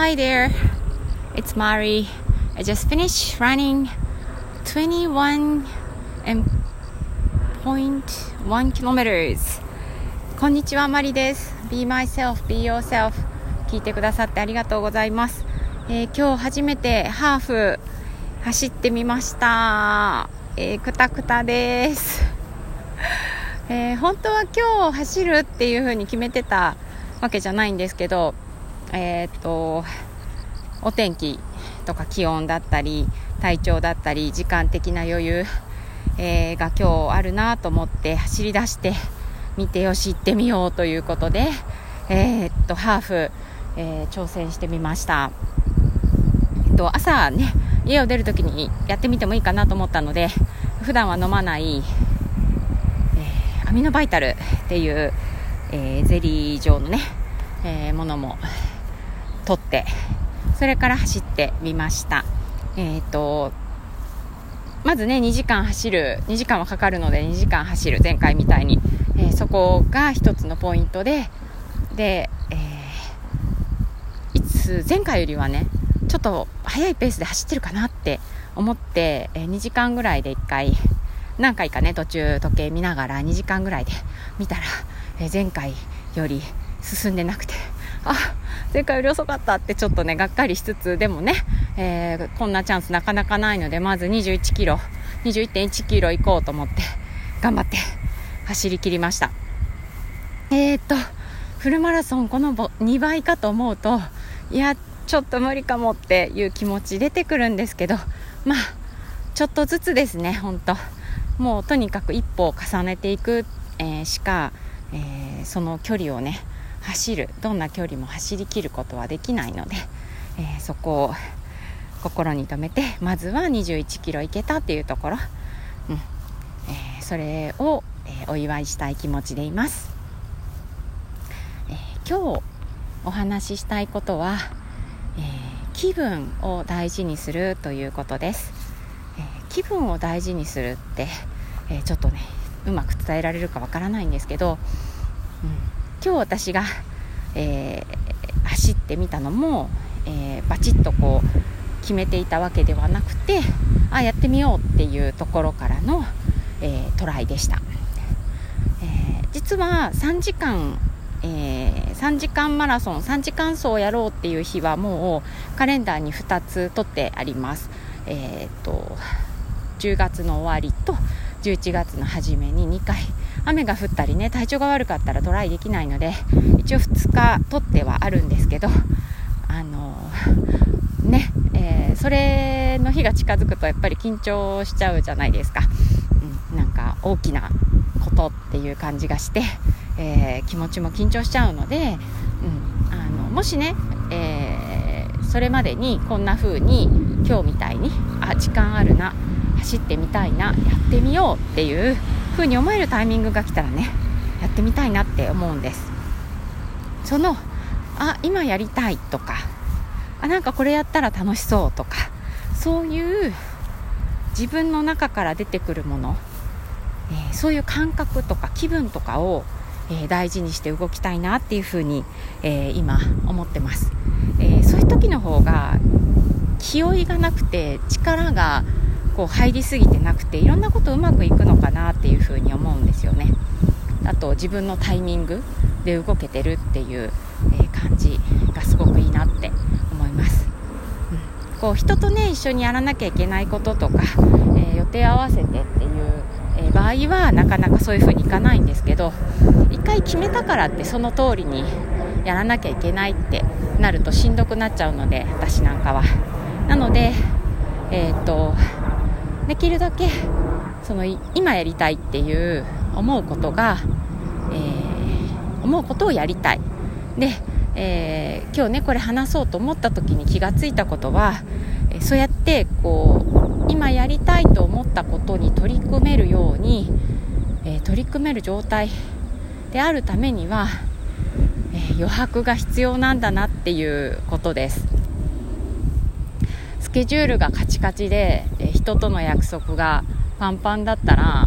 hi there. It's Mari. I just finished running 21.1 kilometers. こんにちは、マリです。Be myself, be yourself. 聞いてくださってありがとうございます。えー、今日初めてハーフ走ってみました。えー、くたくたです。えー、本当は今日走るっていう風に決めてたわけじゃないんですけど、えー、っと、お天気とか気温だったり、体調だったり、時間的な余裕、えー、が今日あるなと思って走り出して見てよし行ってみようということで、えー、っと、ハーフ、え、挑戦してみました。えっと、朝ね、家を出るときにやってみてもいいかなと思ったので、普段は飲まない、えー、アミノバイタルっていう、えー、ゼリー状のね、えー、ものも取ってそれから走ってみました。えっ、とまずね2時間走る2時間はかかるので2時間走る前回みたいに、えそこが一つのポイントでで、えいつ前回よりはねちょっと速いペースで走ってるかなって思って、え2時間ぐらいで1回何回かね途中時計見ながら2時間ぐらいで見たら、え前回より進んでなくてあ前回より遅かったってちょっとねがっかりしつつでもね、えー、こんなチャンスなかなかないのでまず21キロ21.1キロ行こうと思って頑張って走り切りました。えー、っとフルマラソンこの2倍かと思うといやちょっと無理かもっていう気持ち出てくるんですけどまあちょっとずつですね本当もうとにかく一歩を重ねていく、えー、しか、えー、その距離をね走るどんな距離も走りきることはできないので、えー、そこを心に留めてまずは21キロ行けたっていうところ、うん。えー、それを、えー、お祝いしたい気持ちでいます、え今日お話ししたいことは、え気分を大事にするということです、え気分を大事にするって、えちょっとねうまく伝えられるかわからないんですけど、うん。今日私が、えー、走ってみたのも、えー、バチッとこう決めていたわけではなくてあやってみようっていうところからの、えー、トライでした、えー、実は3時間えー、3時間マラソン3時間走をやろうっていう日はもうカレンダーに2つ取ってあります、えーと10月の終わりと11月の初めに2回雨が降ったりね体調が悪かったらトライできないので一応2日取ってはあるんですけどあのね、えー、それの日が近づくとやっぱり緊張しちゃうじゃないですか、うん、なんか大きなことっていう感じがして、えー、気持ちも緊張しちゃうので、うん、あのもしね、え、それまでにこんな風に今日みたいにあ時間あるな走ってみたいなやってみようっていう風に思えるタイミングが来たらねやってみたいなって思うんです。そのあ今やりたいとかあなんかこれやったら楽しそうとかそういう自分の中から出てくるもの、えー、そういう感覚とか気分とかを、えー、大事にして動きたいなっていうふうに、えー、今思ってます、えそういう時の方が気負いがなくて力がこう入りすぎてなくていろんなことうまくいくのかなっていうふうに思うんですよね。あと自分のタイミングで動けてるっていう、え、感じがすごくいいなって思います、うん、こう人とね一緒にやらなきゃいけないこととか、えー、予定合わせてっていう、え、場合はなかなかそういうふうにいかないんですけど一回決めたからってその通りにやらなきゃいけないってなるとしんどくなっちゃうので私なんかは。なのでえっ、とできるだけその今やりたいっていう思うことが、えー、思うことをやりたい。で、えー、今日ねこれ話そうと思った時に気がついたことは、そうやってこう今やりたいと思ったことに取り組めるように、え取り組める状態であるためには、え余白が必要なんだなっていうことです。ケジュールがカチカチで、え人との約束がパンパンだったら、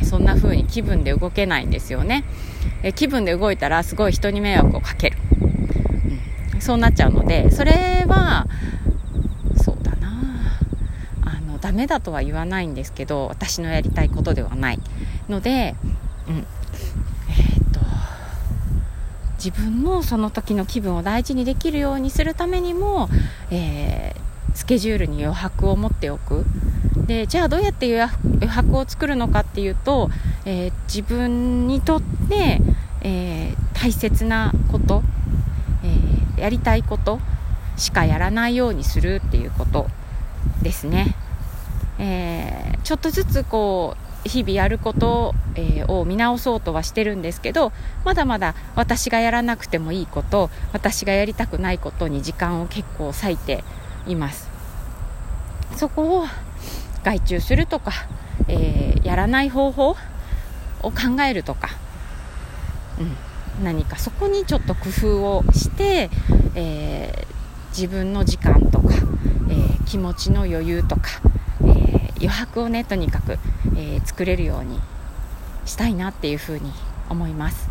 えそんな風に気分で動けないんですよね、え気分で動いたらすごい人に迷惑をかける、うん、そうなっちゃうのでそれはそうだな。あのダメだとは言わないんですけど私のやりたいことではない。ので、うん、自分のその時の気分を大事にできるようにするためにも、えー、スケジュールに余白を持っておく。でじゃあどうやって余白を作るのかっていうと、えー、自分にとって、えー、大切なこと、えー、やりたいことしかやらないようにするっていうことですね、えちょっとずつこう日々やること、えを見直そうとはしてるんですけどまだまだ私がやらなくてもいいこと私がやりたくないことに時間を結構割いていますそこを外注するとか、えー、やらない方法を考えるとか、うん、何かそこにちょっと工夫をして、えー、自分の時間とか、えー、気持ちの余裕とか、え余白をねとにかく、え作れるようにしたいなっていうふうに思います。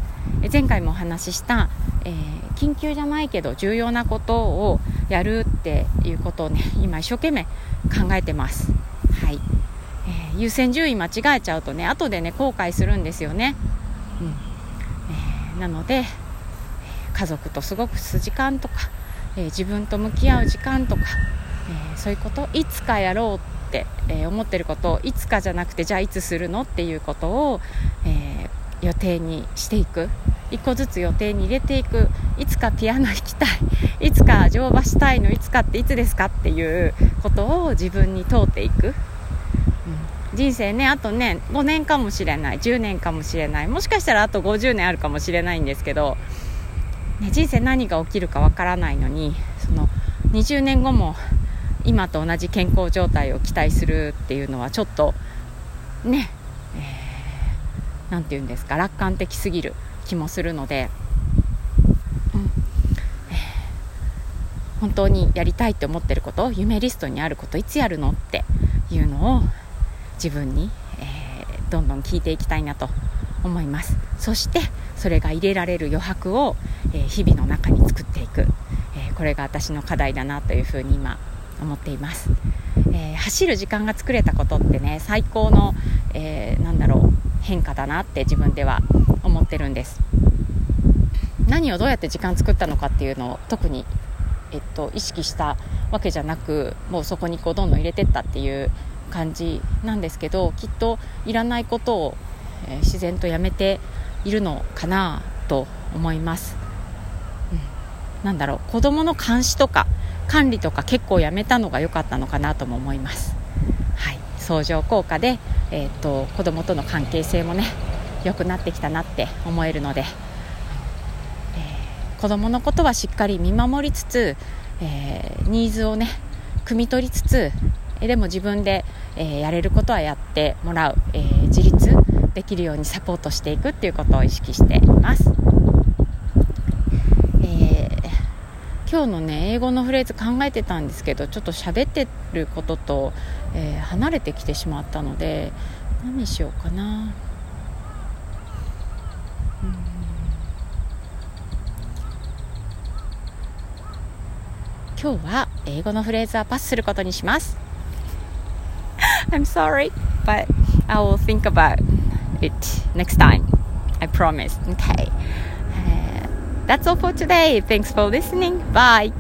前回もお話しした、えー、緊急じゃないけど重要なことをやるっていうことをね 今一生懸命考えてます。はい。えー、優先順位間違えちゃうとね後でね後悔するんですよね、うん。えー、なので家族と過ごす時間とか、えー、自分と向き合う時間とか、えそういうこといつかやろうって、え思ってることをいつかじゃなくてじゃあいつするのっていうことを、え予定にしていく。一個ずつ予定に入れていく。いつかピアノ弾きたい。いつか乗馬したいの。いつかっていつですかっていうことを自分に問うていく、うん、人生ねあとね5年かもしれない。10年かもしれない。もしかしたらあと50年あるかもしれないんですけど、ね、人生何が起きるかわからないのにその20年後も今と同じ健康状態を期待するっていうのはちょっとね何、えー、て言うんですか楽観的すぎる気もするので、うん。えー、本当にやりたいって思ってること夢リストにあることいつやるのっていうのを自分に、えー、どんどん聞いていきたいなと思います。そしてそれが入れられる余白を、えー、日々の中に作っていく、えー、これが私の課題だなというふうに今思っています、えー、走る時間が作れたことってね最高の、えー、なんだろう変化だなって自分では思ってるんです。何をどうやって時間作ったのかっていうのを特に、えっと、意識したわけじゃなくもうそこにこうどんどん入れてったっていう感じなんですけどきっといらないことを、え、自然とやめているのかなと思います、うん、なんだろう子供の監視とか管理とか結構やめたのが良かったのかなとも思います。はい。相乗効果で、えーと、子供との関係性もね 良くなってきたなって思えるので、えー、子供のことはしっかり見守りつつ、えー、ニーズをね汲み取りつつでも自分で、えー、やれることはやってもらう、えー、自立できるようにサポートしていくっていうことを意識しています、えー、今日のね英語のフレーズ考えてたんですけどちょっと喋ってることと、え離れてきてしまったので何しようかな今日は英語のフレーズはパスすることにします I'm sorry, but I will think about it next time. I promise. Okay. That's all for today. Thanks for listening. Bye.